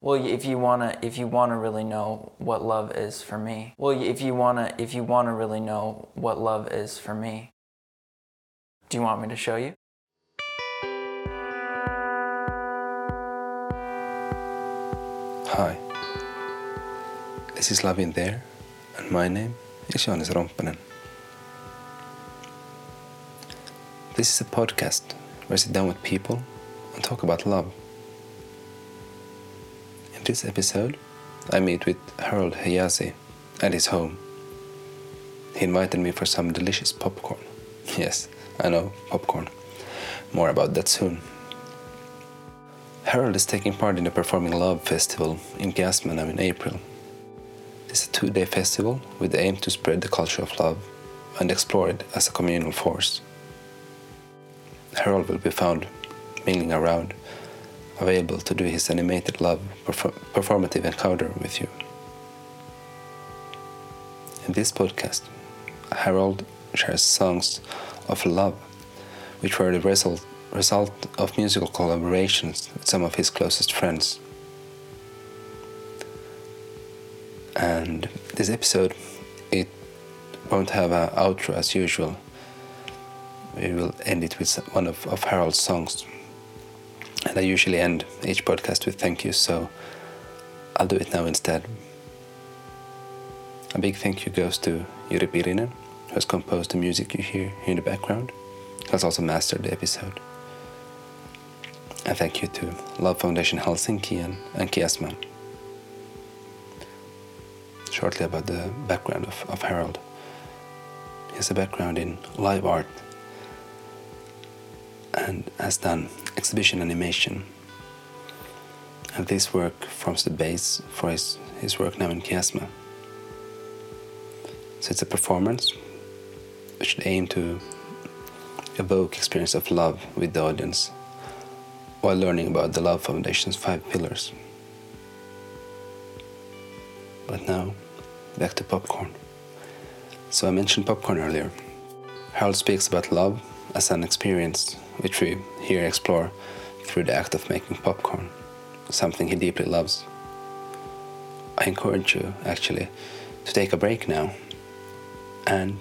Well, if you wanna, if you wanna really know what love is for me. Well, if you wanna, if you wanna really know what love is for me. Do you want me to show you? Hi. This is Love in There, and my name is Johannes Romppanen. This is a podcast where I sit down with people and talk about love. In this episode, I meet with Harold Hijazi at his home. He invited me for some delicious popcorn. Yes, I know, popcorn. More about that soon. Harold is taking part in the Performing Love Festival in Kiasman in April. It's a two day festival with the aim to spread the culture of love and explore it as a communal force. Harold will be found mingling around, available to do his animated love perfor- performative encounter with you. In this podcast, Harold shares songs of love, which were the result, result of musical collaborations with some of his closest friends. And this episode, it won't have an outro as usual. We will end it with one of, of Harold's songs. And I usually end each podcast with thank you, so I'll do it now instead. A big thank you goes to Juri Pirinen, who has composed the music you hear in the background. Has also mastered the episode. And thank you to Love Foundation Helsinki and, Kiasman. Shortly about the background of, of Harold. He has a background in live art and has done exhibition animation. And this work forms the base for his, his work now in Kiasma. So it's a performance which should aim to evoke experience of love with the audience while learning about the Love Foundation's five pillars. But now, back to popcorn. So I mentioned popcorn earlier. Harold speaks about love as an experience which we here explore through the act of making popcorn, something he deeply loves. I encourage you, actually, to take a break now and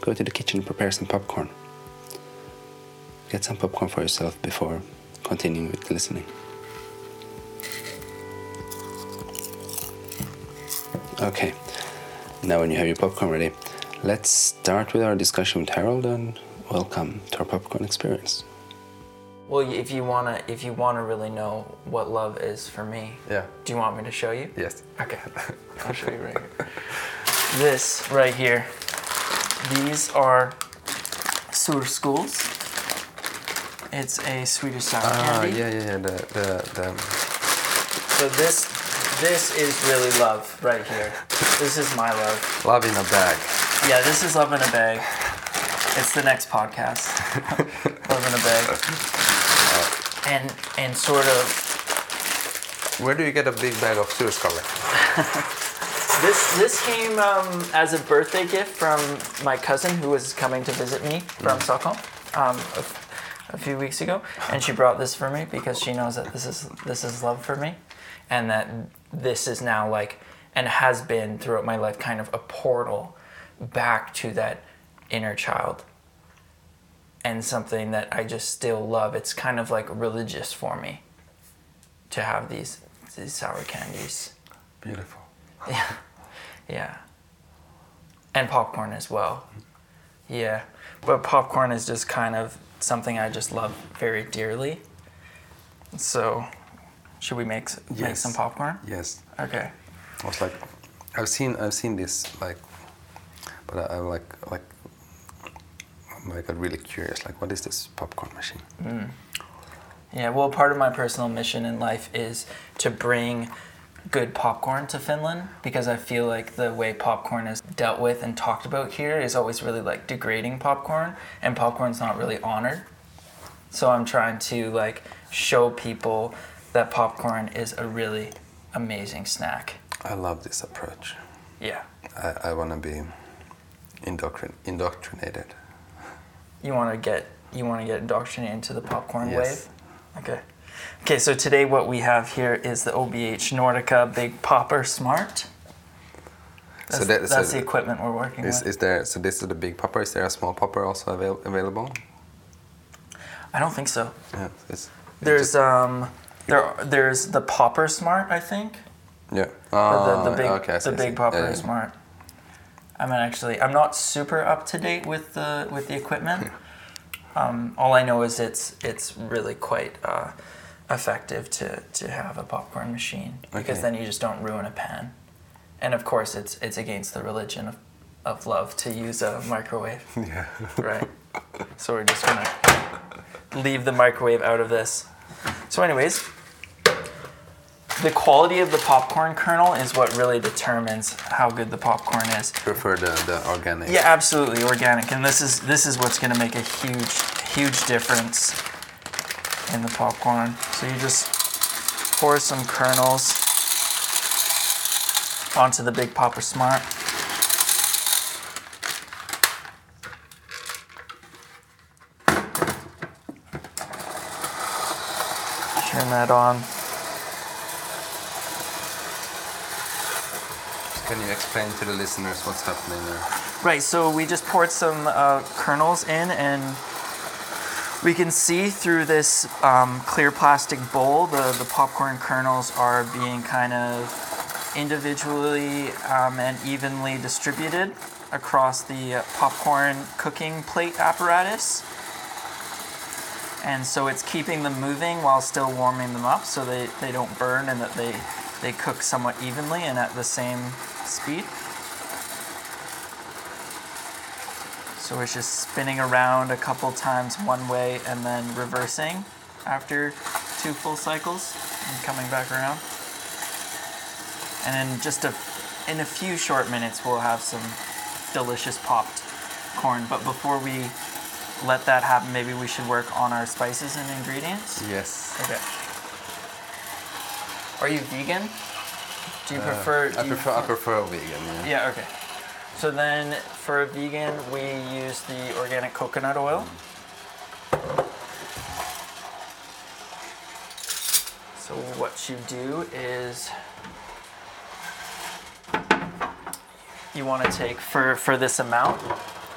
go to the kitchen and prepare some popcorn. Get some popcorn for yourself before continuing with listening. Okay, now when you have your popcorn ready, let's start with our discussion with Harold and welcome to our popcorn experience. Well, if you wanna, if you wanna really know what love is for me. Yeah. Do you want me to show you? Yes. Okay, I'll show you right here. This right here, these are surskåls. It's a Swedish sour Ah, candy. yeah, yeah, yeah. The, the, the, So this, this is really love right here. This is my love. love in a bag. Yeah, this is love in a bag. It's the next podcast. love in a bag. And and sort of Where do you get a big bag of surskalle? This this came um, as a birthday gift from my cousin who was coming to visit me from Stockholm um, a, f- a few weeks ago, and she brought this for me because she knows that this is this is love for me, and that this is now like and has been throughout my life kind of a portal back to that inner child and something that I just still love. It's kind of like religious for me to have these these sour candies. Beautiful. Yeah. Yeah. And popcorn as well. Yeah. But popcorn is just kind of something I just love very dearly. So, should we make s- make some popcorn? Yes. Okay. I was like, I've seen, I've seen this like, but I, I'm like, like, I got really curious. Like, what is this popcorn machine? Mm. Yeah, well, part of my personal mission in life is to bring good popcorn to Finland because I feel like the way popcorn is dealt with and talked about here is always really like degrading popcorn, and popcorn's not really honored. So I'm trying to like show people that popcorn is a really amazing snack. I love this approach. Yeah. I, I want to be indoctrin- indoctrinated. You want to get you want to get indoctrinated into the popcorn Yes. wave. Okay. Okay, so today what we have here is the OBH Nordica Big Popper Smart. That's, So that- so that's the equipment we're working Is, with. is there? So this is the big popper. Is there a small popper also avail- available? I don't think so. Yeah. It's, There's um, there there's the Popper Smart, I think. yeah. The, the big okay, the big Popper Yeah, yeah. Smart. I'm actually I'm not super up to date with the with the equipment. um, all I know is it's it's really quite uh, effective to, to have a popcorn machine because Okay. then you just don't ruin a pan. And of course, it's it's against the religion of, of love to use a microwave. Yeah. right? So we're just gonna leave the microwave out of this. So, anyways, the quality of the popcorn kernel is what really determines how good the popcorn is. Prefer the, the organic. Yeah, absolutely organic, and this is this is what's gonna make a huge huge difference in the popcorn. So you just pour some kernels onto the Big Popper Smart. Turn that on. Can you explain to the listeners what's happening there? Right, so we just poured some uh, kernels in, and we can see through this um, clear plastic bowl the, the popcorn kernels are being kind of individually um, and evenly distributed across the uh, popcorn cooking plate apparatus. And so it's keeping them moving while still warming them up so they, they don't burn and that they, they cook somewhat evenly and at the same speed. So it's just spinning around a couple times one way and then reversing after two full cycles and coming back around. And in just a in a few short minutes we'll have some delicious popped corn. But before we let that happen, maybe we should work on our spices and ingredients. Yes. Okay. Are you vegan? Do you Uh, prefer? I do you- prefer. I prefer vegan. Yeah. yeah, okay. So then for a vegan, we use the organic coconut oil. So what you do is you want to take for for this amount,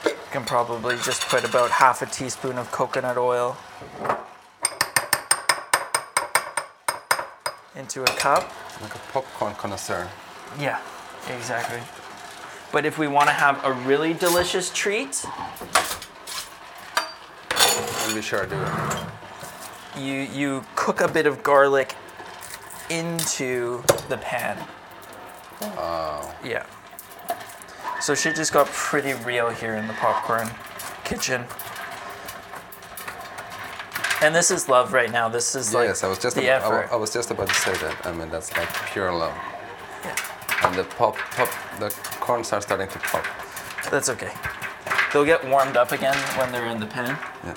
you can probably just put about half a teaspoon of coconut oil into a cup. Like a popcorn connoisseur. Yeah, exactly. But if we want to have a really delicious treat, And we sure do. you you cook a bit of garlic into the pan. Oh. Yeah. So shit just got pretty real here in the popcorn kitchen. And this is love right now. This is like yes, I was just. the about, I. I was just about to say that. I mean, that's like pure love. Yeah. And the pop, pop, the corns are starting to pop. That's okay. They'll get warmed up again when they're in the pan. Yeah.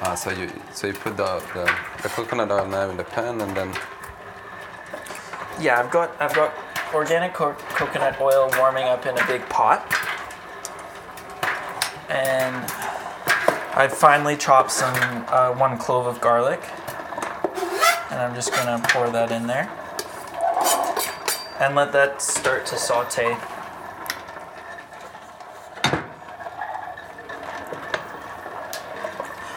Uh, so you, so you put the, the, the coconut oil now in the pan, and then Yeah, I've got I've got organic co- coconut oil warming up in a big pot, and I've finally chopped some uh, one clove of garlic, and I'm just gonna pour that in there, and let that start to saute.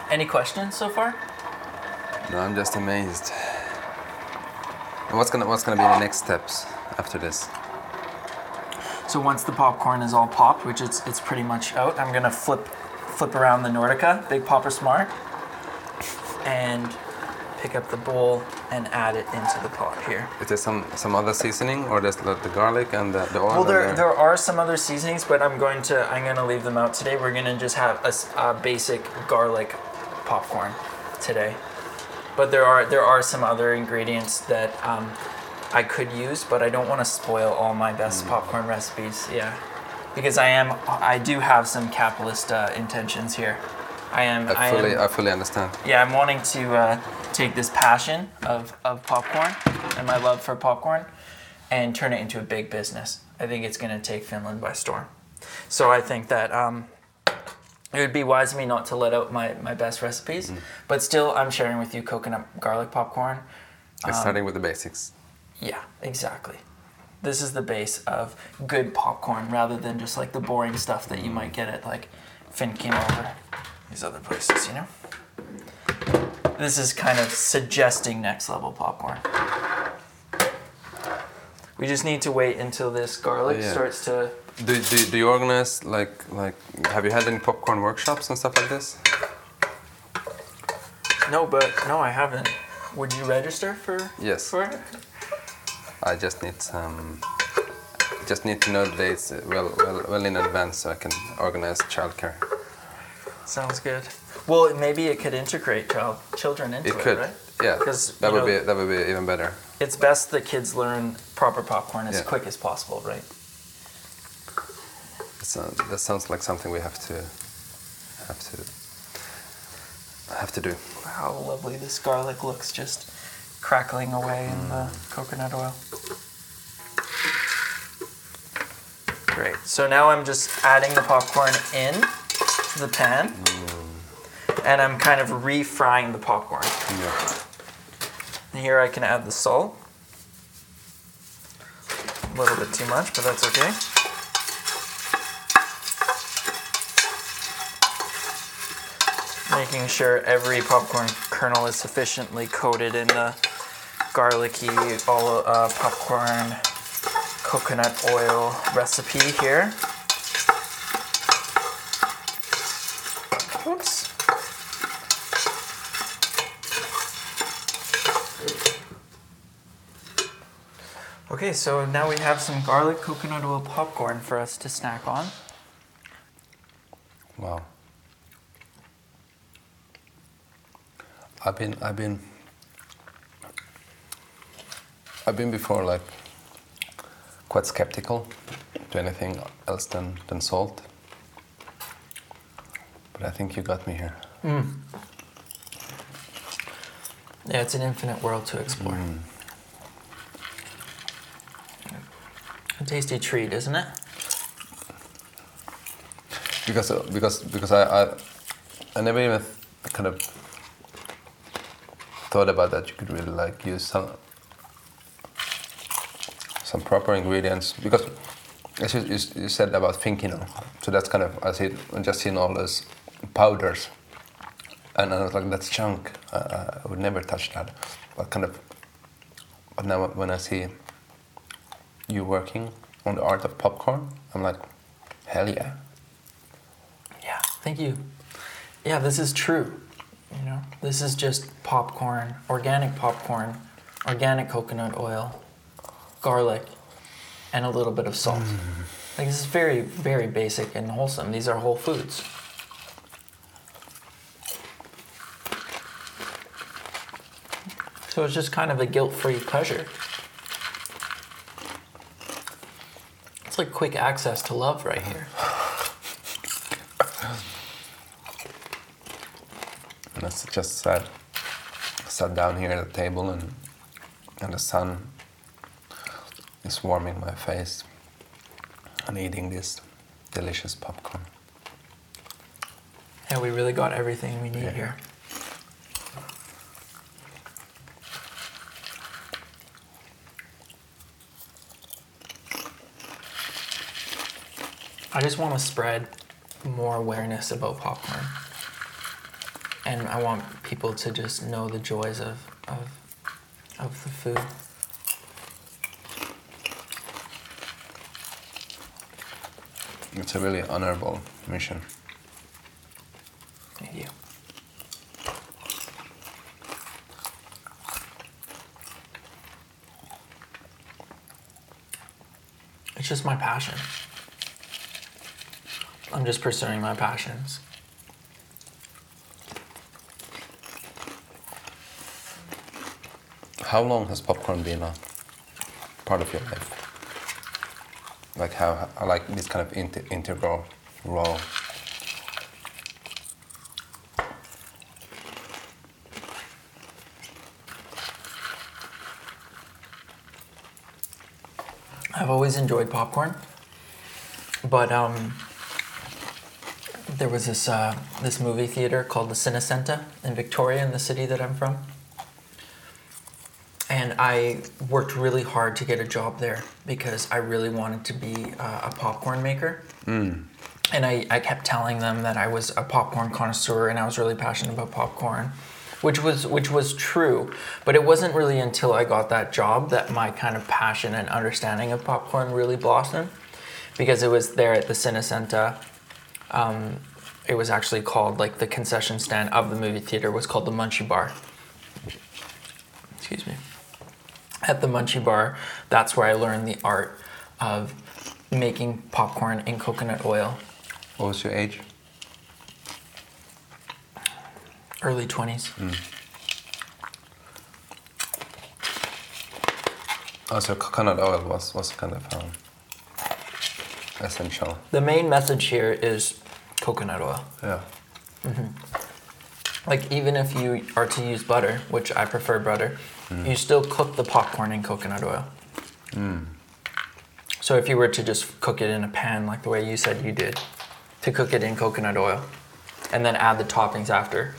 Any questions so far? no, I'm just amazed. What's gonna what's gonna be the next steps after this? So once the popcorn is all popped, which it's it's pretty much out, I'm gonna flip flip around the Nordica, Big Popper Smart, and pick up the bowl and add it into the pot here. Is there some some other seasoning, or just the, the garlic and the, the oil? Well, there there are some other seasonings, but I'm going to I'm gonna leave them out today. We're gonna just have a basic garlic popcorn today. But there are there are some other ingredients that um, I could use, but I don't want to spoil all my best popcorn recipes. Yeah, because I am I do have some capitalist uh, intentions here. I am I fully am, I fully understand. yeah, I'm wanting to uh, take this passion of, of popcorn and my love for popcorn and turn it into a big business. I think it's going to take Finland by storm. So I think that um, it would be wise of me not to let out my, my best recipes. But still, I'm sharing with you coconut garlic popcorn. It's starting with the basics. Yeah, exactly. This is the base of good popcorn rather than just like the boring stuff that you might get at like Finkin or these other places, you know? This is kind of suggesting next level popcorn. We just need to wait until this garlic Yeah. starts to. Do, do, do you organize like like have you had any popcorn workshops and stuff like this? No, but no, I haven't. Would you register for? Yes. For it? I just need some. Just need to know the dates well, well, well in advance so I can organize childcare. Sounds good. Well, maybe it could integrate child children into It it, could, right? yeah. 'Cause, That would know- be that would be even better. It's best that kids learn proper popcorn as Yeah. quick as possible, right? So that sounds like something we have to have to have to do. How lovely this garlic looks just crackling away in the coconut oil. Great. So now I'm just adding the popcorn in the pan. Mm. And I'm kind of refrying the popcorn. Yeah. And here I can add the salt. A little bit too much, but that's okay. Making sure every popcorn kernel is sufficiently coated in the garlicky all uh, popcorn coconut oil recipe here. Oops. Okay, so now we have some garlic coconut oil popcorn for us to snack on. Wow. I've been I've been I've been before like quite skeptical to anything else than, than salt. But I think you got me here. Yeah, it's an infinite world to explore. A tasty treat, isn't it? because uh, because because I, I I never even kind of thought about that you could really like use some some proper ingredients because as you, you, said about Finnkino so that's kind of I see just seen all those powders and I was like that's junk I I would never touch that but kind of but now when I see you working on the art of popcorn I'm like hell yeah Yeah, thank you. Yeah, this is true. You know, this is just popcorn, organic popcorn, organic coconut oil, garlic, and a little bit of salt. Mm. Like this is very, very basic and wholesome. These are whole foods. So it's just kind of a guilt-free pleasure. It's like quick access to love right here. And I just sat, sat down here at the table and, and the sun is warming my face and eating this delicious popcorn. Yeah, we really got everything we need Yeah. here. I just want to spread more awareness about popcorn. And I want people to just know the joys of, of, of the food. It's a really honorable mission. Thank you. It's just my passion. I'm just pursuing my passions. How long has popcorn been a part of your life? Like how, I like this kind of inter- integral role. I've always enjoyed popcorn, but um, there was this uh, this movie theater called the Cinecenta in Victoria, in the city that I'm from. I worked really hard to get a job there because I really wanted to be uh, a popcorn maker. And I, I kept telling them that I was a popcorn connoisseur and I was really passionate about popcorn, which was which was true. But it wasn't really until I got that job that my kind of passion and understanding of popcorn really blossomed, because it was there at the Cinecenta. Um, it was actually called like the concession stand of the movie theater was called the Munchie Bar. Excuse me. At the Munchie Bar, that's where I learned the art of making popcorn in coconut oil. What was your age? early 20s. Oh, so coconut oil was, was kind of um, essential. The main message here is coconut oil. Yeah. Like, even if you are to use butter, which I prefer butter, Mm. you still cook the popcorn in coconut oil. Mm. So, if you were to just cook it in a pan, like the way you said you did, to cook it in coconut oil and then add the toppings after.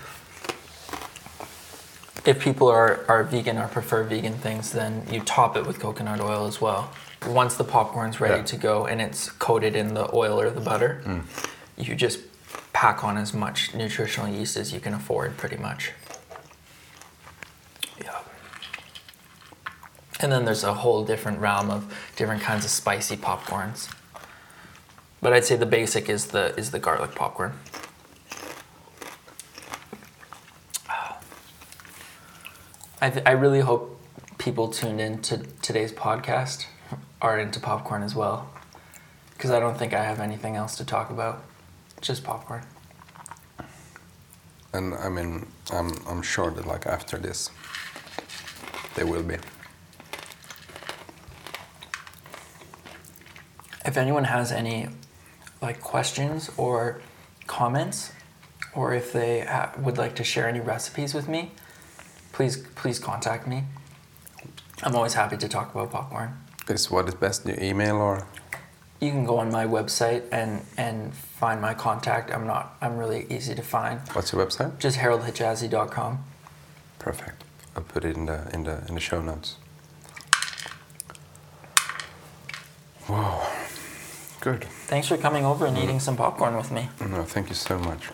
If people are, are vegan or prefer vegan things, then you top it with coconut oil as well. Once the popcorn's ready Yeah. to go and it's coated in the oil or the butter, mm. you just pack on as much nutritional yeast as you can afford, pretty much. And then there's a whole different realm of different kinds of spicy popcorns. But I'd say the basic is the is the garlic popcorn. I, th- I really hope people tuned in to today's podcast are into popcorn as well. Because I don't think I have anything else to talk about. Just popcorn. And I mean, I'm, I'm sure that like after this, they will be. If anyone has any like questions or comments, or if they ha- would like to share any recipes with me, please please contact me. I'm always happy to talk about popcorn. Is what is best, your email or? You can go on my website and and find my contact. I'm not. I'm really easy to find. What's your website? Just haroldhijazi.com. Perfect. I'll put it in the in the in the show notes. Wow. Good. Thanks for coming over and eating some popcorn with me. No, thank you so much.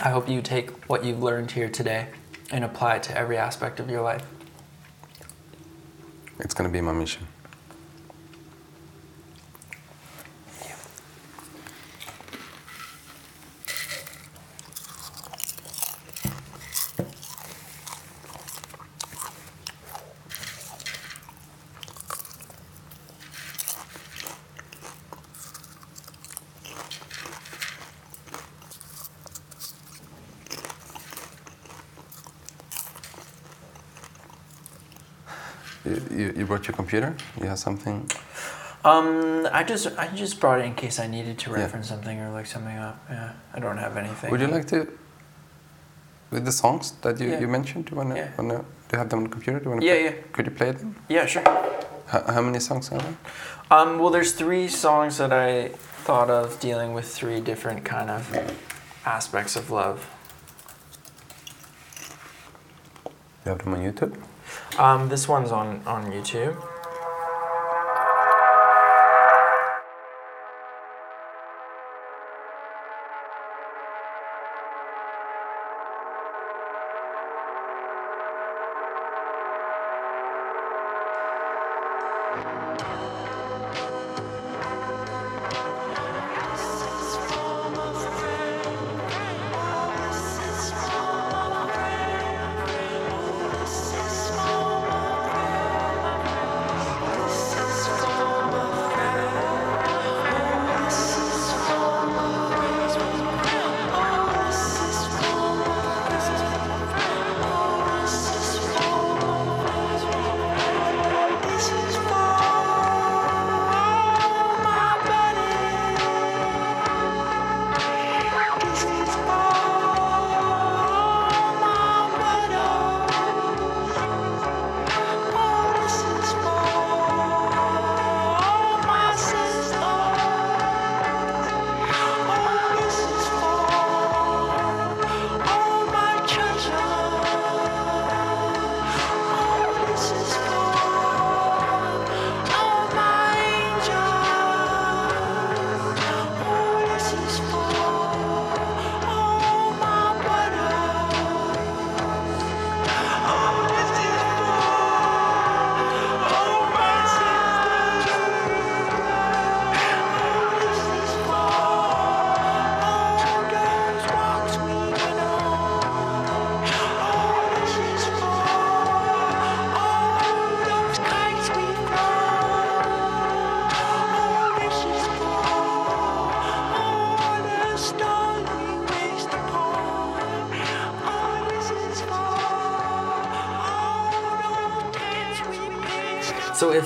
I hope you take what you've learned here today and apply it to every aspect of your life. It's gonna be my mission. You, you, you brought your computer? You have something? Um, I just I just brought it in case I needed to Yeah. reference something or look something up. Yeah, I don't have anything. Would you like to, with the songs that you, Yeah. you mentioned, do you wanna, Yeah. wanna, do you have them on the computer? Do you wanna Yeah, play? yeah. Could you play them? Yeah, sure. How, how many songs are there? Um, well, there's three songs that I thought of dealing with three different kind of aspects of love. You have them on YouTube? Um, this one's on on YouTube.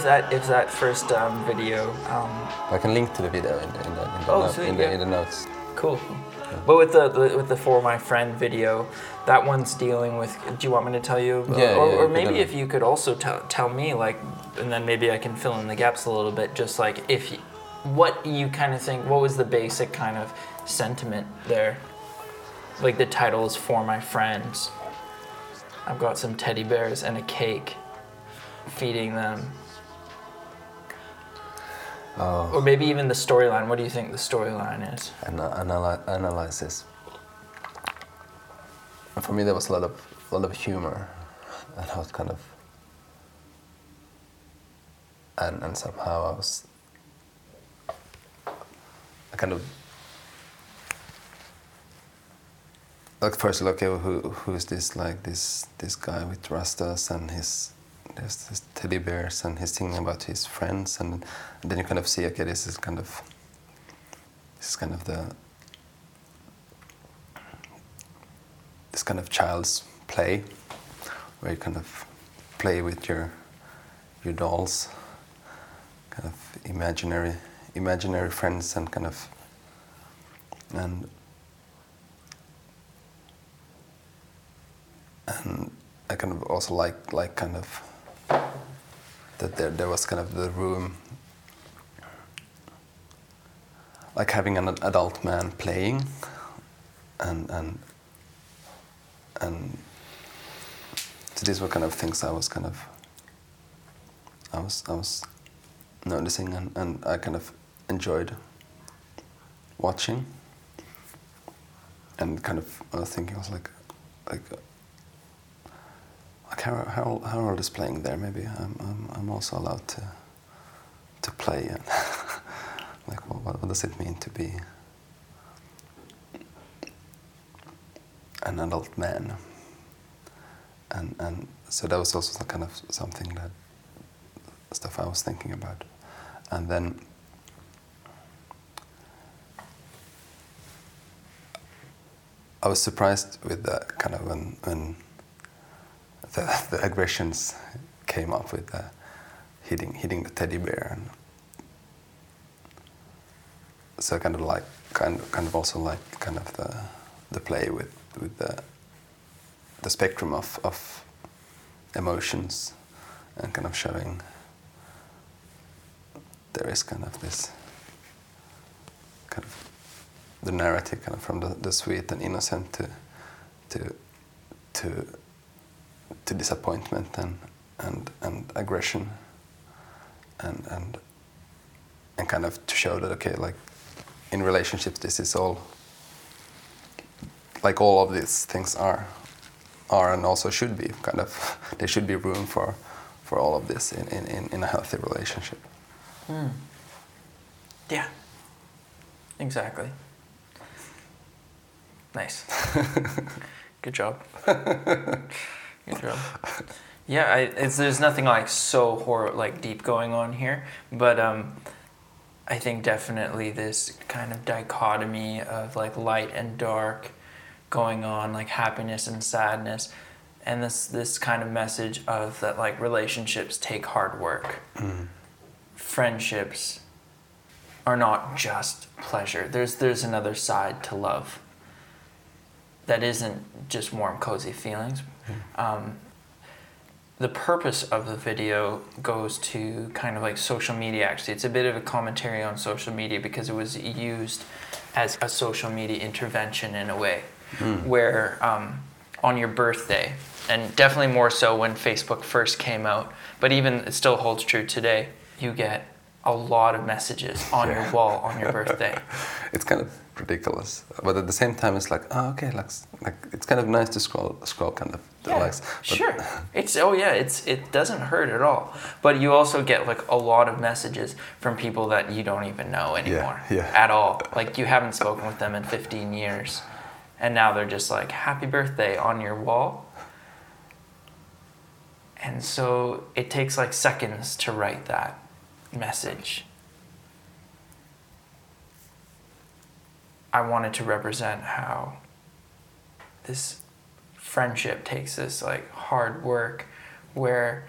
That if that first um, video, um, I can link to the video in the in the, in the, Oh, no- sweet, in the, in the notes. cool. But with the, the with the for my friend video, that one's dealing with. Do you want me to tell you? Yeah, or, yeah, or maybe if you could also tell tell me like, and then maybe I can fill in the gaps a little bit. Just like if, you, what you kind of think. What was the basic kind of sentiment there? Like the title is for my friends. I've got some teddy bears and a cake, feeding them. Oh, Or maybe even the storyline. What do you think the storyline is? ana- analy- analysis. And For me, there was a lot of a lot of humor, and I was kind of, and and somehow I was, I kind of, like first look, okay, who who is this like this this guy with rastas and his there's this teddy bears and he's thinking about his friends and, then you kind of see okay this is kind of this is kind of the this kind of child's play where you kind of play with your your dolls kind of imaginary imaginary friends and kind of and and I kind of also like like kind of that there there was kind of the room like having an adult man playing and and and so these were kind of things I was kind of I was I was noticing and, and I kind of enjoyed watching. And kind of I was thinking I was like like Harold, Harold, is playing there? Maybe I'm, I'm, I'm also allowed to to play and like what, what does it mean to be an adult man? And and so that was also kind of something that stuff I was thinking about. And then I was surprised with that kind of when the, the aggressions came up with the hitting hitting the teddy bear and so kind of like kind of, kind of also like kind of the the play with with the the spectrum of of emotions and kind of showing there is kind of this kind of the narrative kind of from the, the sweet and innocent to to to to disappointment and and and aggression and and and kind of to show that okay like in relationships this is all like all of these things are are and also should be kind of there should be room for for all of this in in, in, in a healthy relationship hmm. Yeah. Exactly. Nice. Good job. Yeah, I, it's, there's nothing like so horror like deep going on here, but um, I think definitely this kind of dichotomy of like light and dark going on, like happiness and sadness, and this this kind of message of that like relationships take hard work. Friendships are not just pleasure. There's there's another side to love that isn't just warm, cozy feelings. Um, the purpose of the video goes to kind of like social media. Actually, it's a bit of a commentary on social media because it was used as a social media intervention in a way, where um, on your birthday, and definitely more so when Facebook first came out, but even it still holds true today. You get a lot of messages on your wall on your birthday. it's kind of ridiculous but at the same time it's like oh okay like, like it's kind of nice to scroll scroll kind of but sure. It's oh yeah, it's it doesn't hurt at all. But you also get like a lot of messages from people that you don't even know anymore yeah. at all. Like you haven't spoken with them in 15 years, and now they're just like happy birthday on your wall. And so it takes like seconds to write that message. I wanted to represent how this friendship takes this like hard work where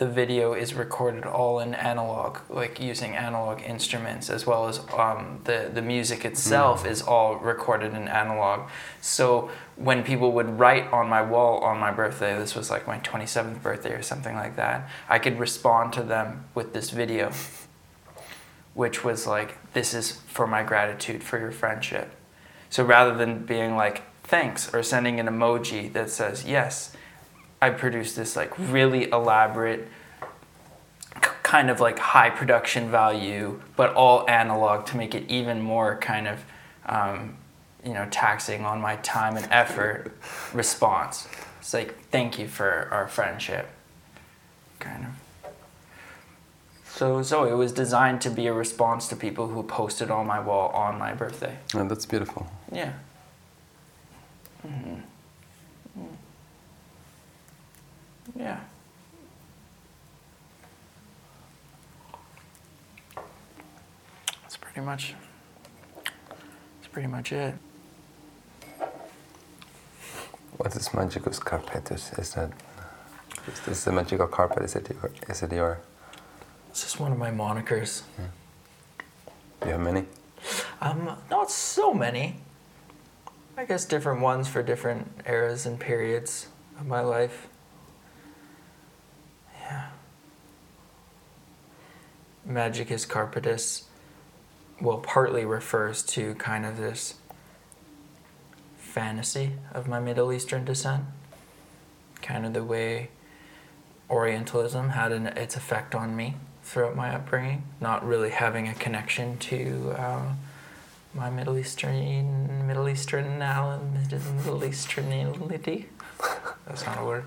the video is recorded all in analog, like using analog instruments, as well as um, the the music itself is all recorded in analog. So when people would write on my wall on my birthday, this was like my 27th birthday or something like that, I could respond to them with this video, which was like, "This is for my gratitude for your friendship." So rather than being like thanks or sending an emoji that says yes, I produced this like really elaborate kind of like high production value, but all analog to make it even more kind of um, you know taxing on my time and effort response. It's like thank you for our friendship, kind of. So so it was designed to be a response to people who posted on my wall on my birthday. And that's beautiful. Yeah. Mhm. Mm. Yeah. That's pretty much. That's pretty much it. What is magicus carpetus? Is that is this the magical carpet? Is it your? Is it your? It's just one of my monikers. Do you have many? Um, not so many. I guess different ones for different eras and periods of my life. Magicus carpetus, well, partly refers to kind of this fantasy of my Middle Eastern descent. Kind of the way Orientalism had an, its effect on me throughout my upbringing, not really having a connection to uh, my Middle Eastern Middle Eastern Middle Easternality. That's not a word.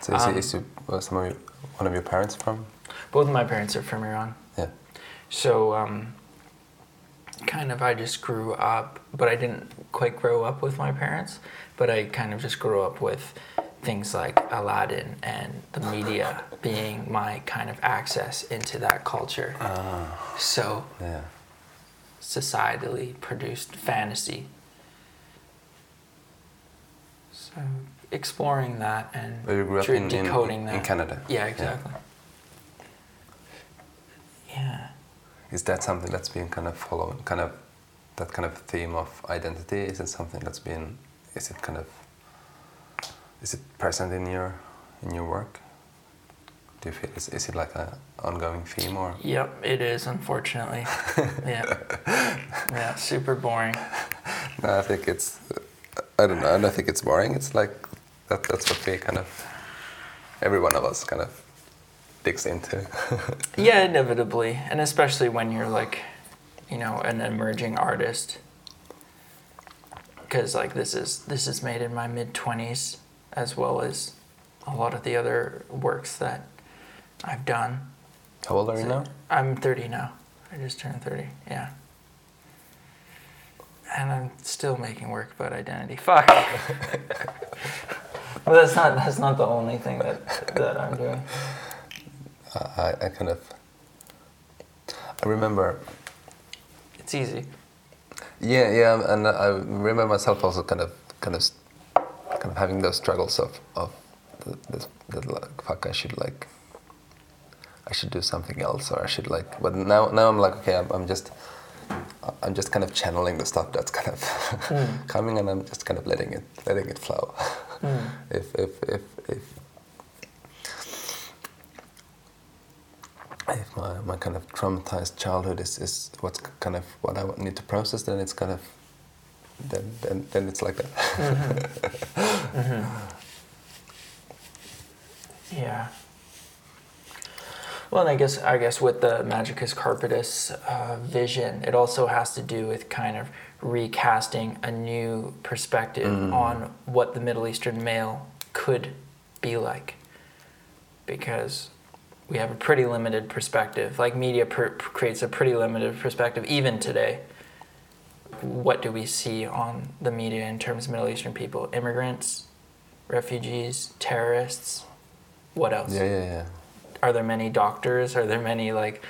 So is, Um, it, is it, was some of your, one of your parents from? Both of my parents are from Iran. Yeah. So, um, kind of, I just grew up, but I didn't quite grow up with my parents, but I kind of just grew up with things like Aladdin and the media being my kind of access into that culture. Ah. So, Yeah. societally produced fantasy. So, exploring that and But you grew up tr- in, in, decoding that. in Canada. Yeah, exactly. Yeah. Is that something that's been kind of following, kind of that kind of theme of identity? Is it something that's been, is it kind of, is it present in your in your work? Do you feel is, is it like an ongoing theme or? Yep, it is, unfortunately. yeah. Yeah, super boring. No, I think it's, I don't know. I don't think it's boring. It's like that. That's what we kind of, every one of us kind of digs into. Yeah, inevitably. And especially when you're like, you know, an emerging artist. Because like this is this is made in my mid twenties as well as a lot of the other works that I've done. How old are you now? I'm 30 now. I just turned 30. Yeah. And I'm still making work about identity. Fuck. but that's not that's not the only thing that that I'm doing. I, I kind of, I remember It's easy. Yeah, yeah, and I remember myself also kind of, kind of, kind of having those struggles of, of, the, this, that like, fuck, I should like, I should do something else, or I should like. But now, now I'm like, okay, I'm, I'm just, I'm just kind of channeling the stuff that's kind of hmm. coming, and I'm just kind of letting it, letting it flow. Hmm. if, if, if, if, if my, my kind of traumatized childhood is, is what's kind of what I need to process, then it's kind of then then, then it's like that. Mm-hmm. Mm-hmm. Yeah. Well, and I guess I guess with the Magicus Carpetus uh, vision, it also has to do with kind of recasting a new perspective mm. on what the Middle Eastern male could be like, because we have a pretty limited perspective. Like media per- creates a pretty limited perspective even today. What do we see on the media in terms of Middle Eastern people? Immigrants, refugees, terrorists. What else? yeah, yeah, yeah. are there many doctors are there many like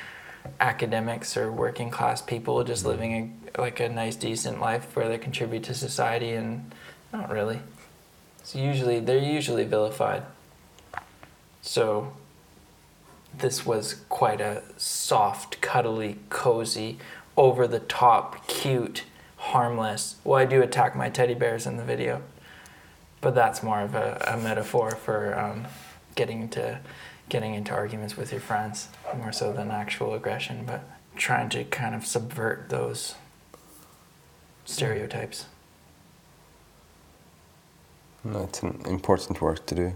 academics or working class people just mm-hmm. living a, like a nice decent life where they contribute to society and not really it's usually they're usually vilified so this was quite a soft, cuddly, cozy, over the top, cute, harmless. Well, I do attack my teddy bears in the video, but that's more of a, a metaphor for um, getting into getting into arguments with your friends more so than actual aggression, but trying to kind of subvert those stereotypes. No, it's an important work to do.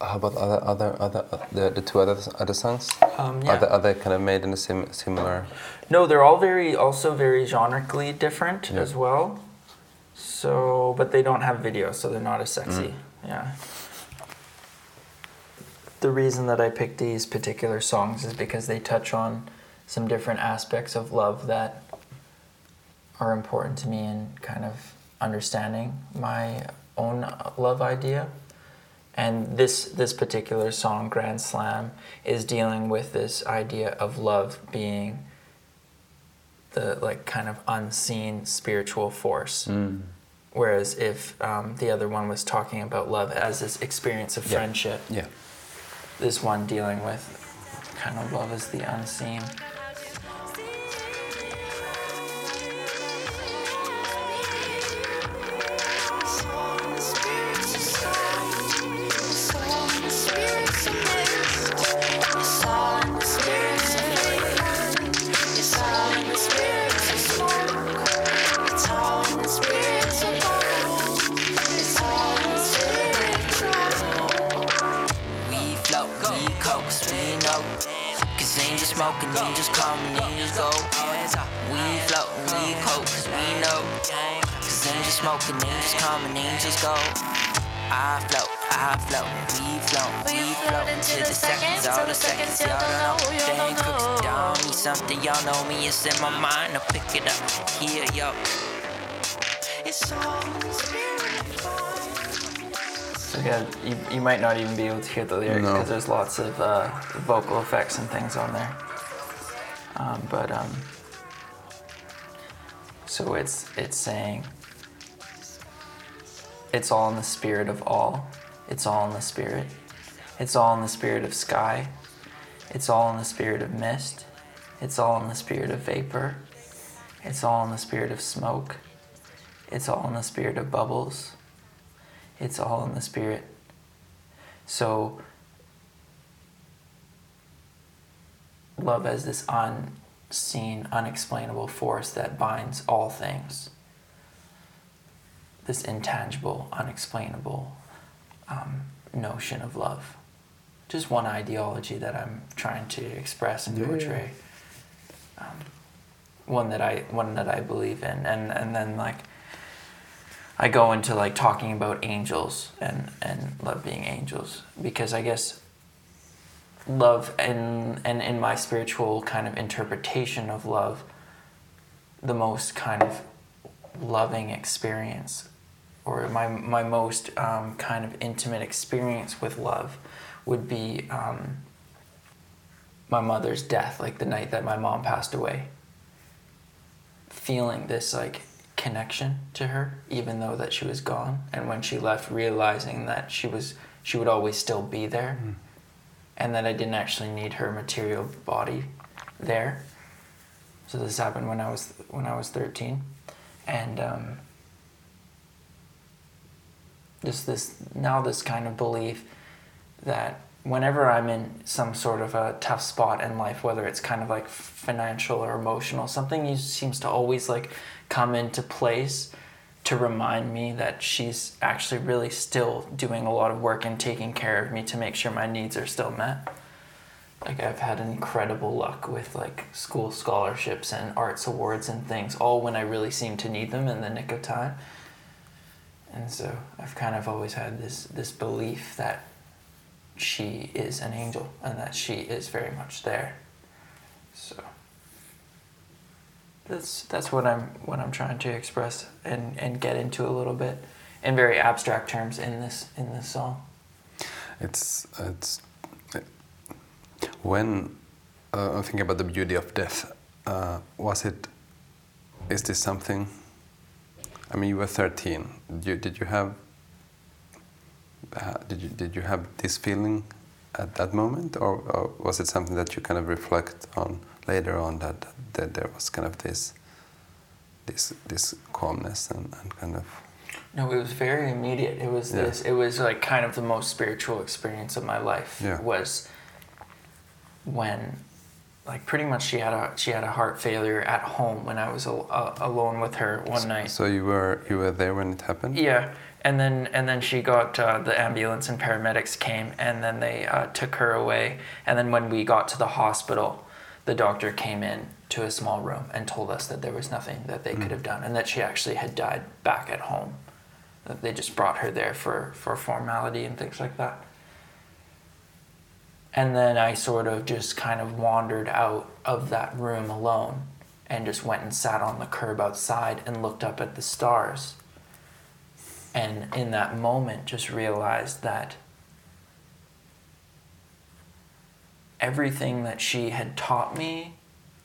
How about other other other the, the two other other songs? Um, yeah. Are they, are they kind of made in a sim, similar? No, they're all very also very genrically different Yeah. as well. So, but they don't have video, so they're not as sexy. Yeah. The reason that I picked these particular songs is because they touch on some different aspects of love that are important to me in kind of understanding my own love idea. And this this particular song, Grand Slam, is dealing with this idea of love being the like kind of unseen spiritual force. Whereas if um, the other one was talking about love as this experience of Yeah. friendship, Yeah. this one dealing with kind of love as the unseen. Cause angels smoking, angels coming, angels go. I float, I float, we float, we float into the seconds, all the seconds, y'all don't know. They ain't crooks, y'all need something, y'all know me, it's in my mind, I'll pick it up, here, yo. It's all in the spirit. So yeah, you, you might not even be able to hear the lyrics No. because there's lots of uh, vocal effects and things on there. Um, but um, so it's it's saying it's all in the spirit of all. It's all in the spirit. It's all in the spirit of sky. It's all in the spirit of mist. It's all in the spirit of vapor. It's all in the spirit of smoke. It's all in the spirit of bubbles it's all in the spirit. So, love as this unseen, unexplainable force that binds all things. This intangible, unexplainable um, notion of love. Just one ideology that I'm trying to express and Yeah, yeah. portray. Um, one that I one that I believe in, and and then like I go into like talking about angels and and love being angels because I guess love and and in my spiritual kind of interpretation of love the most kind of loving experience or my my most um, kind of intimate experience with love would be um, my mother's death like the night that my mom passed away. Feeling this like connection to her even though that she was gone. And when she left realizing that she was she would always still be there. And that I didn't actually need her material body there. So this happened when I was when I was 13 and um, just this now this kind of belief that whenever I'm in some sort of a tough spot in life, whether it's kind of like financial or emotional, something seems to always like come into place to remind me that she's actually really still doing a lot of work and taking care of me to make sure my needs are still met. Like I've had incredible luck with like school scholarships and arts awards and things, all when I really seem to need them in the nick of time. And so I've kind of always had this this belief that she is an angel and that she is very much there. So that's that's what I'm what I'm trying to express and, and get into a little bit in very abstract terms in this in this song. It's it's when uh, I'm thinking about the beauty of death. Uh, was it? Is this something? I mean, you were 13. Did you, did you have? ha- did you did you have this feeling at that moment, or, or was it something that you kind of reflect on later on that that there was kind of this this this calmness and, and kind of No, it was very immediate. It was Yeah. this. It was like kind of the most spiritual experience of my life. Yeah. Was when, like, pretty much she had a she had a heart failure at home when I was al- uh, alone with her one night. So you were you were there when it happened. Yeah, and then and then she got uh, the ambulance and paramedics came and then they uh, took her away. And then when we got to the hospital, the doctor came in to a small room and told us that there was nothing that they could have done and that she actually had died back at home. That they just brought her there for for formality and things like that. And then I sort of just kind of wandered out of that room alone and just went and sat on the curb outside and looked up at the stars. And in that moment just realized that everything that she had taught me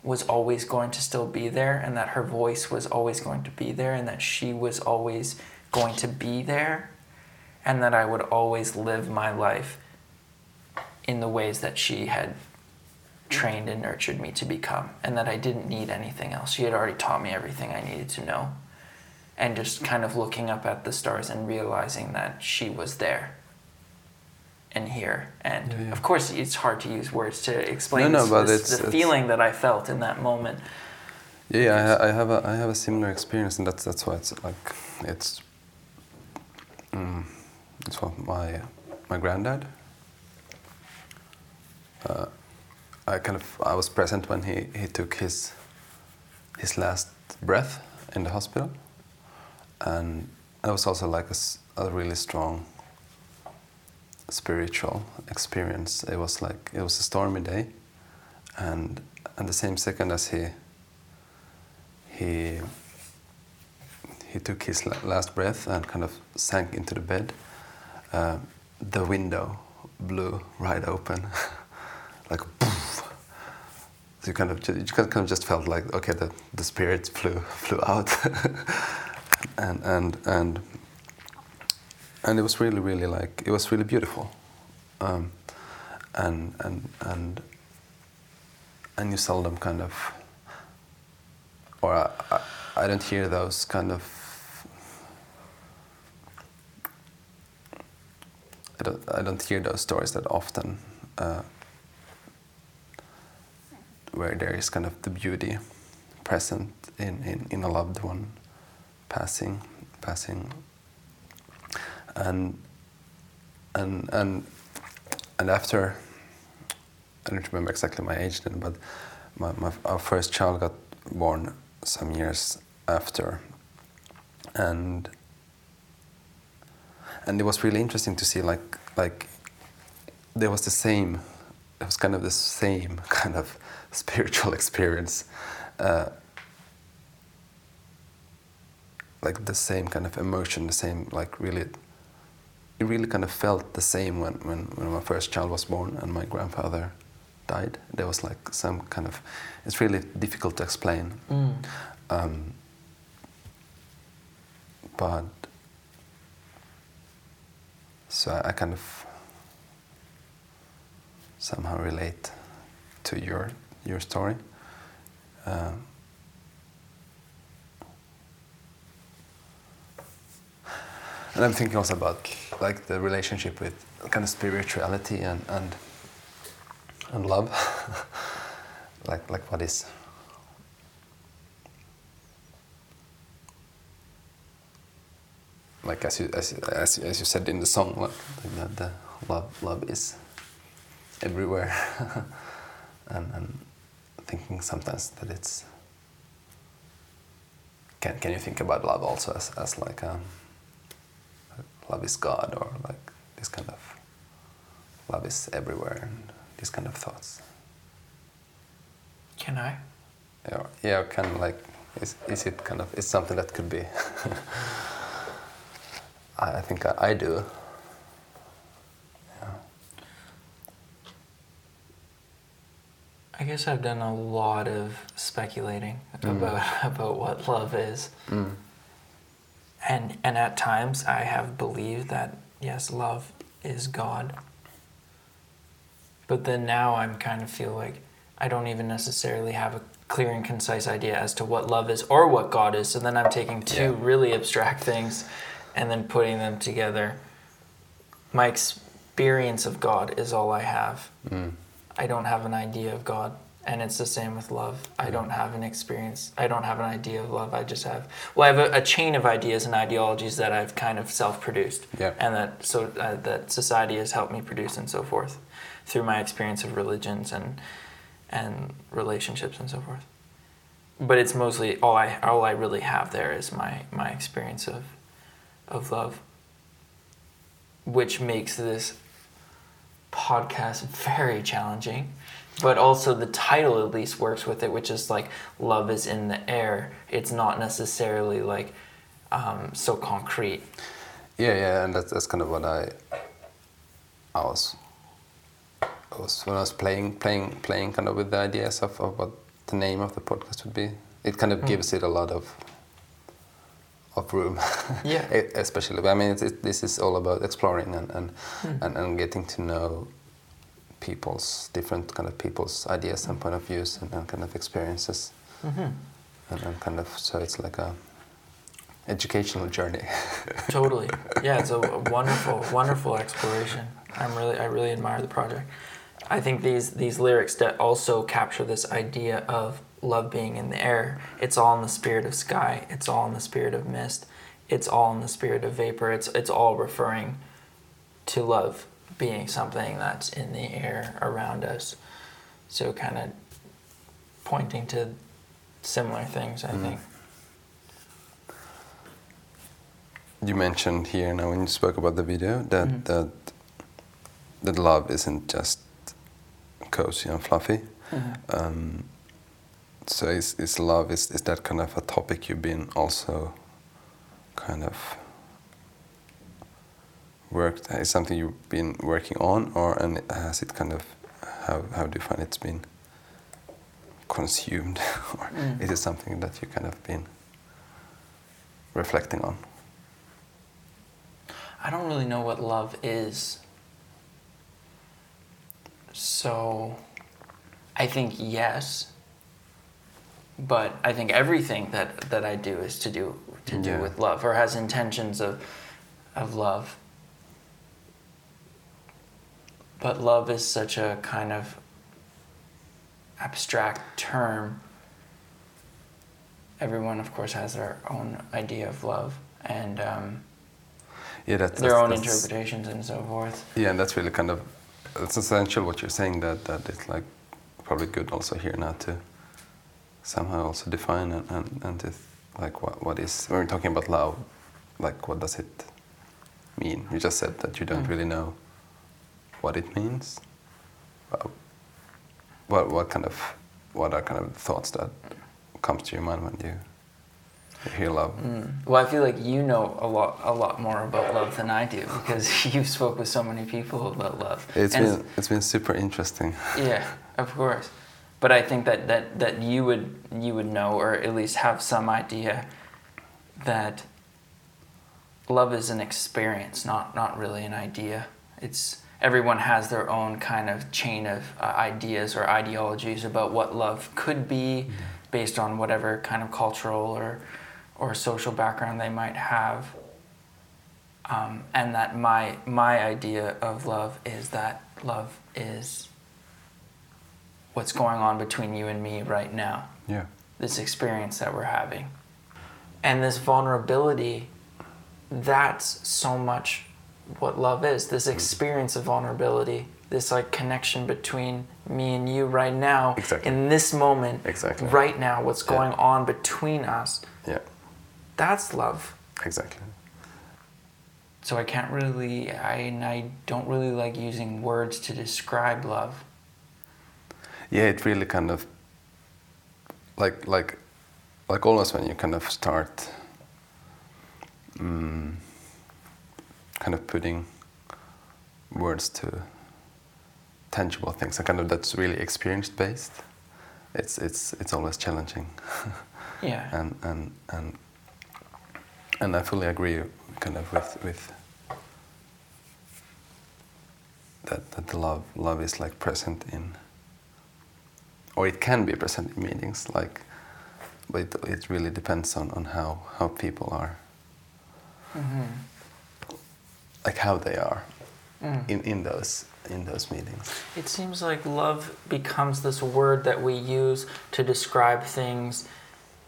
was always going to still be there and that her voice was always going to be there and that she was always going to be there and that I would always live my life in the ways that she had trained and nurtured me to become and that I didn't need anything else. She had already taught me everything I needed to know and just kind of looking up at the stars and realizing that she was there and here. And Yeah, yeah. of course, it's hard to use words to explain No, no, this- but this- it's- the it's- feeling that I felt in that moment. Yeah, I, I have a I have a similar experience, and that's that's why it's like it's mm, it's what my my granddad. Uh, I kind of I was present when he, he took his his last breath in the hospital, and it was also like a really strong spiritual experience. It was like it was a stormy day, and at the same second as he he he took his last breath and kind of sank into the bed. Uh, the window blew right open, like poof. So you kind of you kind of just felt like okay, the the spirits flew flew out, and and and and it was really really like it was really beautiful, um, and and and and you seldom kind of or I, I, I don't hear those kind of I don't, I don't hear those stories that often uh, where there is kind of the beauty present in, in, in a loved one passing passing. And and and and after I don't remember exactly my age then, but my, my our first child got born some years after, and and it was really interesting to see like like there was the same it was kind of the same kind of spiritual experience uh, like the same kind of emotion the same like really it really kind of felt the same when, when, when my first child was born and my grandfather died. There was like some kind of, it's really difficult to explain. Um, but, so I, I kind of somehow relate to your, your story. Um, And I'm thinking also about like the relationship with kind of spirituality and and and love. like like what is like as you as, as, as you said in the song like, like the, the love love is everywhere and and thinking sometimes that it's can can you think about love also as, as like um love is God or like this kind of love is everywhere and these kind of thoughts. Can I? Yeah, yeah, kind of like is is it kind of is something that could be. I, I think I, I do. I guess I've done a lot of speculating mm. about about what love is. Mm. And and at times I have believed that yes, love is God. But then now I'm kind of feel like I don't even necessarily have a clear and concise idea as to what love is or what God is. So then I'm taking two Yeah. really abstract things and then putting them together. My experience of God is all I have. Mm. I don't have an idea of God. And it's the same with love. I don't have an experience. I don't have an idea of love. I just have, well, I have a, a chain of ideas and ideologies that I've kind of self produced. Yeah. And that, so, uh, that society has helped me produce and so forth through my experience of religions and, and relationships and so forth. But it's mostly all I, all I really have there is my, my experience of, of love, which makes this podcast very challenging. But also the title at least works with it which is like love is in the air. It's not necessarily like um, so concrete. Yeah, yeah, and that's, that's kind of what I, I was, I was when I was playing, playing, playing, kind of with the ideas of, of what the name of the podcast would be. It kind of gives it a lot of, of room. Yeah. E- especially, I mean, it's, it, this is all about exploring and and, hmm. and and getting to know people's different kind of people's ideas and point of views and, and kind of experiences, mm-hmm. and, and kind of so it's like a educational journey. totally yeah it's a wonderful wonderful exploration i'm really i really admire the project i think these these lyrics that also capture this idea of love being in the air. It's all in the spirit of sky. It's all in the spirit of mist. It's all in the spirit of vapor. It's it's all referring to love being something that's in the air around us. So kind of pointing to similar things i think. You mentioned here now when you spoke about the video that Mhm. that that love isn't just cozy and fluffy. Um, so is, is love is, is that kind of a topic you've been also kind of worked is something you've been working on or and has it kind of how how do you find it's been consumed or Mm. is it something that you kind of been reflecting on? I don't really know what love is. So I think yes. But I think everything that, that I do is to do to do Yeah. with love or has intentions of of love. But love is such a kind of abstract term. Everyone, of course, has their own idea of love and um, Yeah, that's their that's- own that's- interpretations and so forth. Yeah, and that's really kind of it's essential what you're saying that that it's like probably good also here now to somehow also define and and, and like what what is when we're talking about love, like what does it mean? You just said that you don't Mm. really know what it means. Well, what what kind of what are kind of thoughts that comes to your mind when you hear love? Mm. Well, I feel like you know a lot, a lot more about love than I do because you've spoke with so many people about love. It's And been it's been super interesting. yeah, of course. But I think that, that, that you would you would know or at least have some idea that love is an experience, not not really an idea. It's everyone has their own kind of chain of uh, ideas or ideologies about what love could be based on whatever kind of cultural or or social background they might have. Um, and that my my idea of love is that love is what's going on between you and me right now Yeah. this experience that we're having. And this vulnerability, that's so much what love is. This mm-hmm. experience of vulnerability, this like connection between me and you right now, Exactly. in this moment, Exactly. right now, what's Yeah. going on between us. Yeah. That's love. Exactly. So I can't really, I, and I don't really like using words to describe love. Yeah it really kind of like like like almost when you kind of start mm, kind of putting words to tangible things and kind of that's really experience based it's it's it's always challenging Yeah. and and and and I fully agree kind of with with that, that the love love is like present in or it can be present in meetings like but it, it really depends on, on how, how people are. Mm-hmm. Like how they are mm. in, in those in those meetings. It seems like love becomes this word that we use to describe things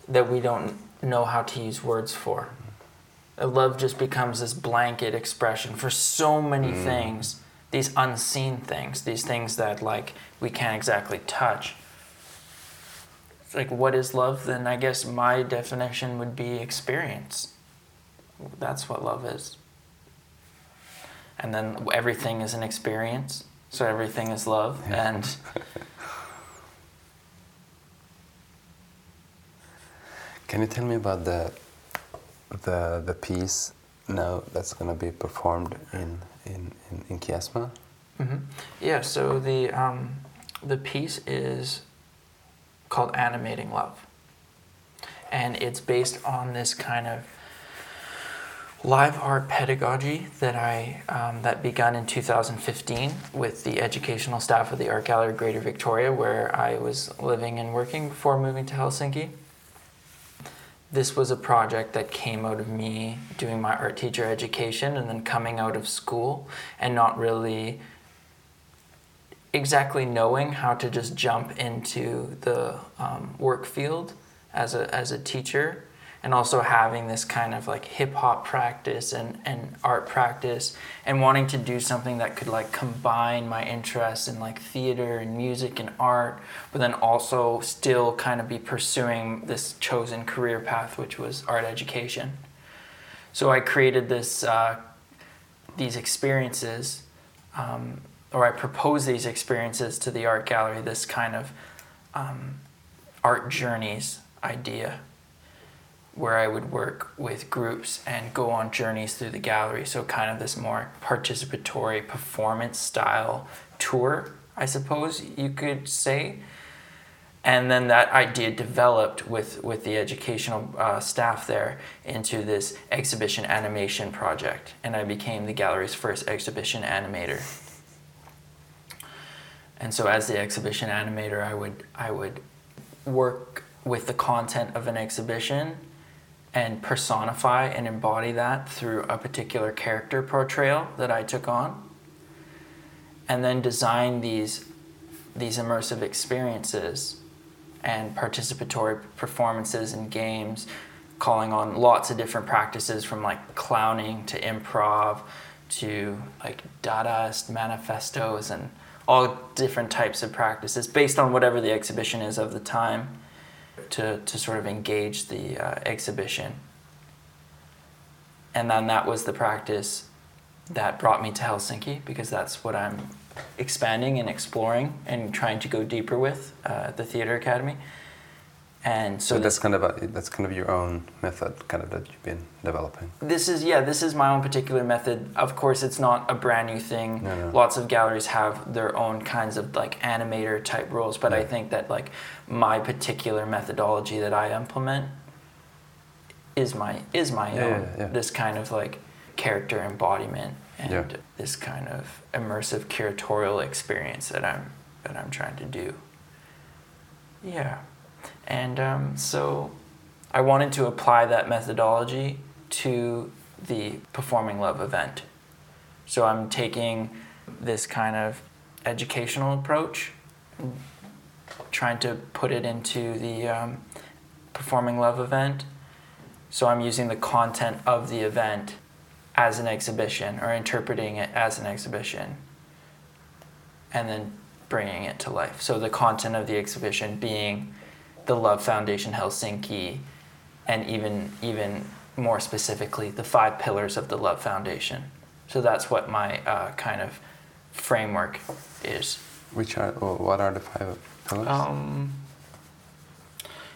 that we don't know how to use words for. Mm-hmm. Uh, Love just becomes this blanket expression for so many mm. things, these unseen things, these things that like we can't exactly touch. Like what is love? Then I guess my definition would be experience. That's what love is. And then everything is an experience. So everything is love and Can you tell me about the the the piece now that's going to be performed in in in, in Kiasma? Mhm. Yeah, so the um, the piece is called Animating Love. And it's based on this kind of live art pedagogy that I um, that began in 2015 with the educational staff of the Art Gallery Greater Victoria, where I was living and working before moving to Helsinki. This was a project that came out of me doing my art teacher education and then coming out of school and not really exactly knowing how to just jump into the um, work field as a, as a teacher and also having this kind of like hip hop practice and, and art practice and wanting to do something that could like combine my interests in like theater and music and art but then also still kind of be pursuing this chosen career path which was art education. So i created this uh, these experiences um, or I propose these experiences to the art gallery, this kind of um, art journeys idea, where I would work with groups and go on journeys through the gallery. So, kind of this more participatory performance style tour, I suppose you could say. And then that idea developed with, with the educational uh, staff there into this exhibition animation project. And I became the gallery's first exhibition animator. And so as the exhibition animator, I would I would work with the content of an exhibition and personify and embody that through a particular character portrayal that I took on. And then design these these immersive experiences and participatory performances and games calling on lots of different practices from like clowning to improv to like dadaist manifestos and all different types of practices based on whatever the exhibition is of the time to, to sort of engage the uh, exhibition. And then that was the practice that brought me to Helsinki because that's what I'm expanding and exploring and trying to go deeper with uh, at the Theatre Academy. And so, So that's kind of a, that's kind of your own method, kind of that you've been developing. this is yeah this is my own particular method of course it's not a brand new thing No, no. lots of galleries have their own kinds of like animator type rules but i think that like my particular methodology that i implement is my is my Yeah, own yeah, yeah. this kind of like character embodiment and Yeah. this kind of immersive curatorial experience that i'm that i'm trying to do yeah and um, so I wanted to apply that methodology to the Performing Love event. So I'm taking this kind of educational approach, trying to put it into the um, Performing Love event. So I'm using the content of the event as an exhibition or interpreting it as an exhibition and then bringing it to life. So the content of the exhibition being the Love Foundation Helsinki, and even even more specifically, the five pillars of the Love Foundation. So that's what my uh, kind of framework is. Which are, what are the five pillars? Um,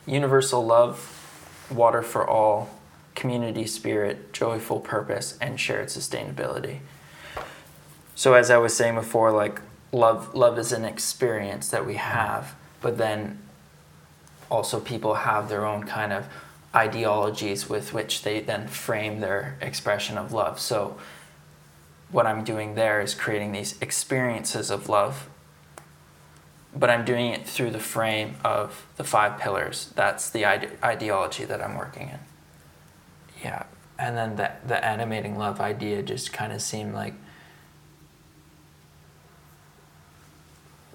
universal love, water for all, community spirit, joyful purpose, and shared sustainability. So as I was saying before, like love, love is an experience that we have, but then also people have their own kind of ideologies with which they then frame their expression of love. So what I'm doing there is creating these experiences of love, but I'm doing it through the frame of the five pillars. That's the ide- ideology that I'm working in. Yeah, and then the the animating love idea just kind of seemed like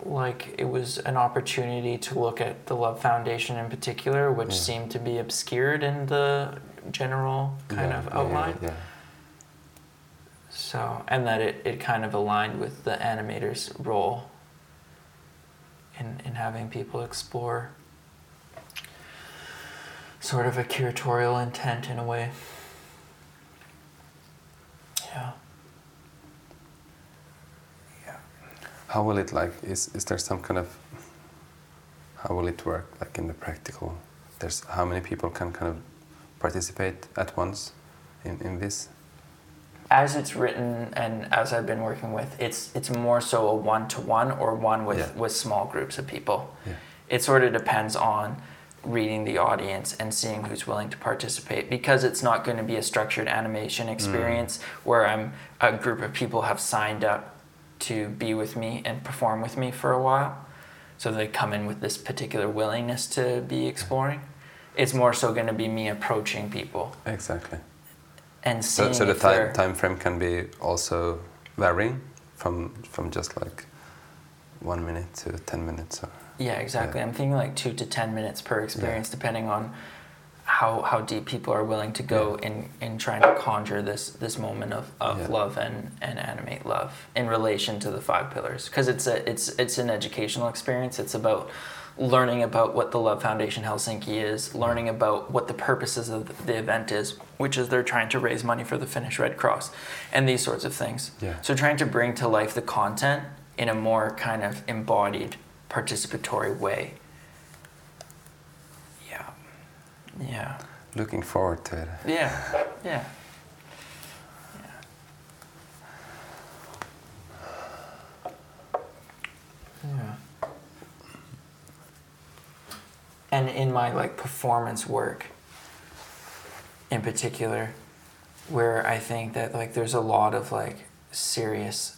like it was an opportunity to look at the Love Foundation in particular, which Yeah. seemed to be obscured in the general kind Yeah, of outline. Yeah. So, and that it, it kind of aligned with the animator's role in, in having people explore sort of a curatorial intent in a way. Yeah. How will it like? Is is there some kind of? How will it work? Like in the practical, there's how many people can kind of participate at once in in this? As it's written and as I've been working with, it's it's more so a one to one or one with, Yeah. with small groups of people. Yeah. It sort of depends on reading the audience and seeing who's willing to participate because it's not going to be a structured animation mm. experience where I'm a group of people have signed up to be with me and perform with me for a while. So they come in with this particular willingness to be exploring. It's more so going to be me approaching people Exactly. and So, seeing so the time time frame can be also varying from from just like one minute to ten minutes or Yeah, exactly. I'm thinking like two to ten minutes per experience, depending on how how deep people are willing to go in in trying to conjure this this moment of, of Yeah. love and and animate love in relation to the five pillars. Because it's a it's it's an educational experience. It's about learning about what the Love Foundation Helsinki is, learning about what the purposes of the event is, which is they're trying to raise money for the Finnish Red Cross, and these sorts of things. Yeah. So trying to bring to life the content in a more kind of embodied, participatory way. Yeah. Yeah. looking forward to it. Yeah. Yeah. Yeah. And in my like performance work in particular, where I think that like there's a lot of like serious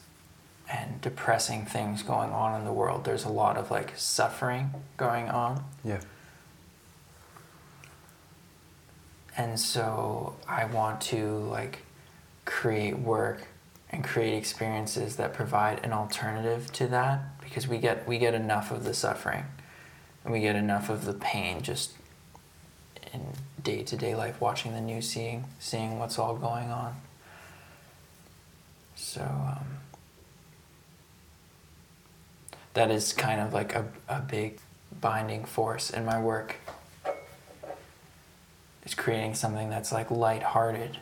and depressing things going on in the world. There's a lot of like suffering going on. Yeah. And so i want to like create work and create experiences that provide an alternative to that because we get we get enough of the suffering. And we get enough of the pain just in day-to-day life watching the news seeing seeing what's all going on. So um, that is kind of like a, a big binding force in my work is creating something that's like lighthearted.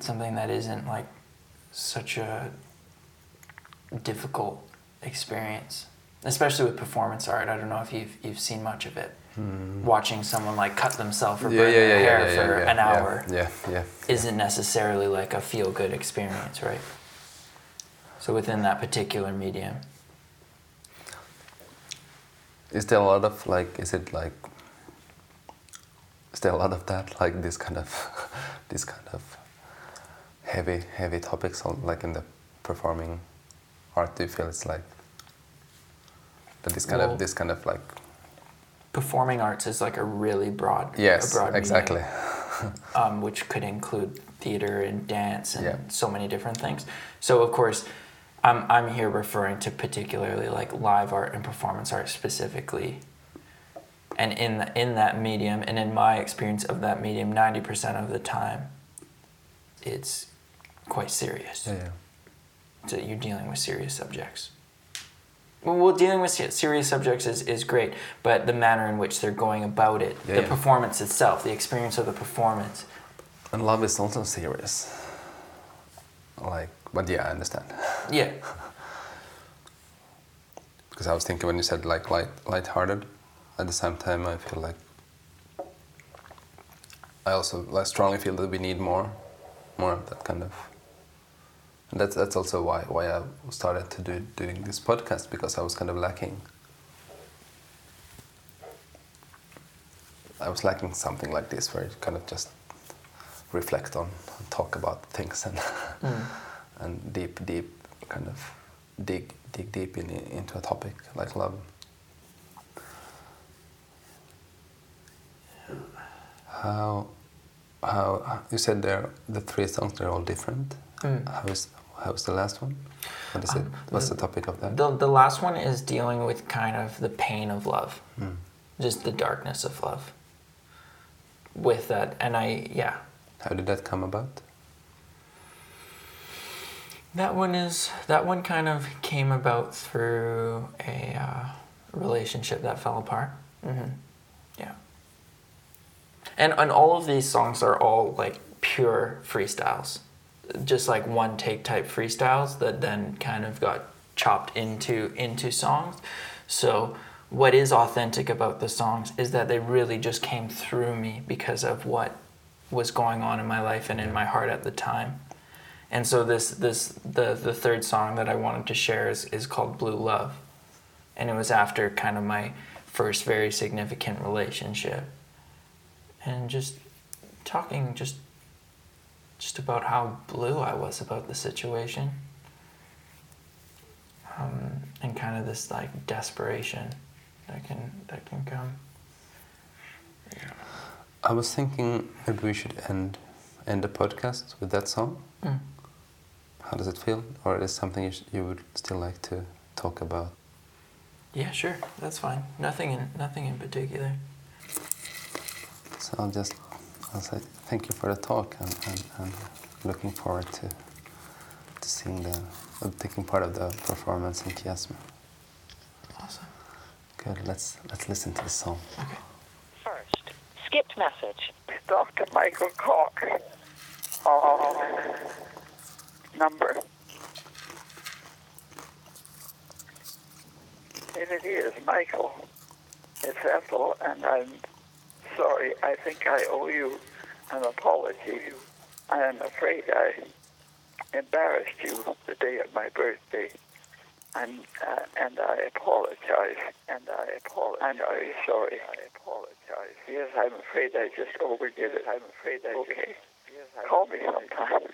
Something that isn't like such a difficult experience. Especially with performance art. I don't know if you've you've seen much of it. Hmm. Watching someone like cut themselves or burn Yeah, their yeah, hair yeah, yeah, for yeah, an hour Yeah, yeah. isn't necessarily like a feel good experience, right? So within that particular medium. Is there a lot of like? Is it like? Is there a lot of that? Like this kind of, this kind of heavy, heavy topics on like in the performing art. Do you feel it's like that? This kind Well- of, this kind of like. Performing arts is like a really broad, Yes, broad exactly. um, which could include theater and dance and Yeah. so many different things. So of course, I'm I'm here referring to particularly like live art and performance art specifically. And in the, in that medium, and in my experience of that medium, ninety percent of the time, it's quite serious. Yeah. So you're dealing with serious subjects. Well, well, dealing with serious subjects is, is great, but the manner in which they're going about it, Yeah, the yeah. performance itself, the experience of the performance, And love is also serious. Like, but yeah, I understand. yeah, Because I was thinking when you said like light, light-hearted, at the same time I feel like I also like strongly feel that we need more, more of that kind of. And that's that's also why why I started to do doing this podcast because I was kind of lacking. I was lacking something like this where it kind of just reflect on, and talk about things, and mm. and deep, deep kind of dig dig deep in, into a topic like love. How how you said there the three songs they're all different. How is how is the last one? What is it? What's the topic of that? The, the last one is dealing with kind of the pain of love, Hmm. just the darkness of love. With that, and I, yeah, How did that come about? that one is that one kind of came about through a uh, relationship that fell apart. hmm Yeah, and and all of these songs are all like pure freestyles, just like one take type freestyles that then kind of got chopped into into songs. So what is authentic about the songs is that they really just came through me because of what was going on in my life and in my heart at the time. And so this this the the third song that I wanted to share is, is called Blue Love. And it was after kind of my first very significant relationship. And just talking just just about how blue I was about the situation. Um, and kind of this like desperation that can that can come. Yeah. I was thinking maybe we should end end the podcast with that song. Mm. How does it feel, or is it something you, sh- you would still like to talk about? Yeah, sure. That's fine. Nothing in nothing in particular. So I'll just I'll say thank you for the talk and, and, and looking forward to to seeing the uh, taking part of the performance in Kiasma. Awesome. Good. Let's let's listen to the song. Okay. First, skipped message. Dr. Michael Cork. Uh, number. And it is Michael. It's Ethel, and I'm sorry. I think I owe you an apology. I am afraid I embarrassed you the day of my birthday. And, uh, and I apologize. And I apologize. I'm very sorry. I apologize. Yes, I'm afraid I just overdid it. I'm afraid I okay. Yes, Call me sometime.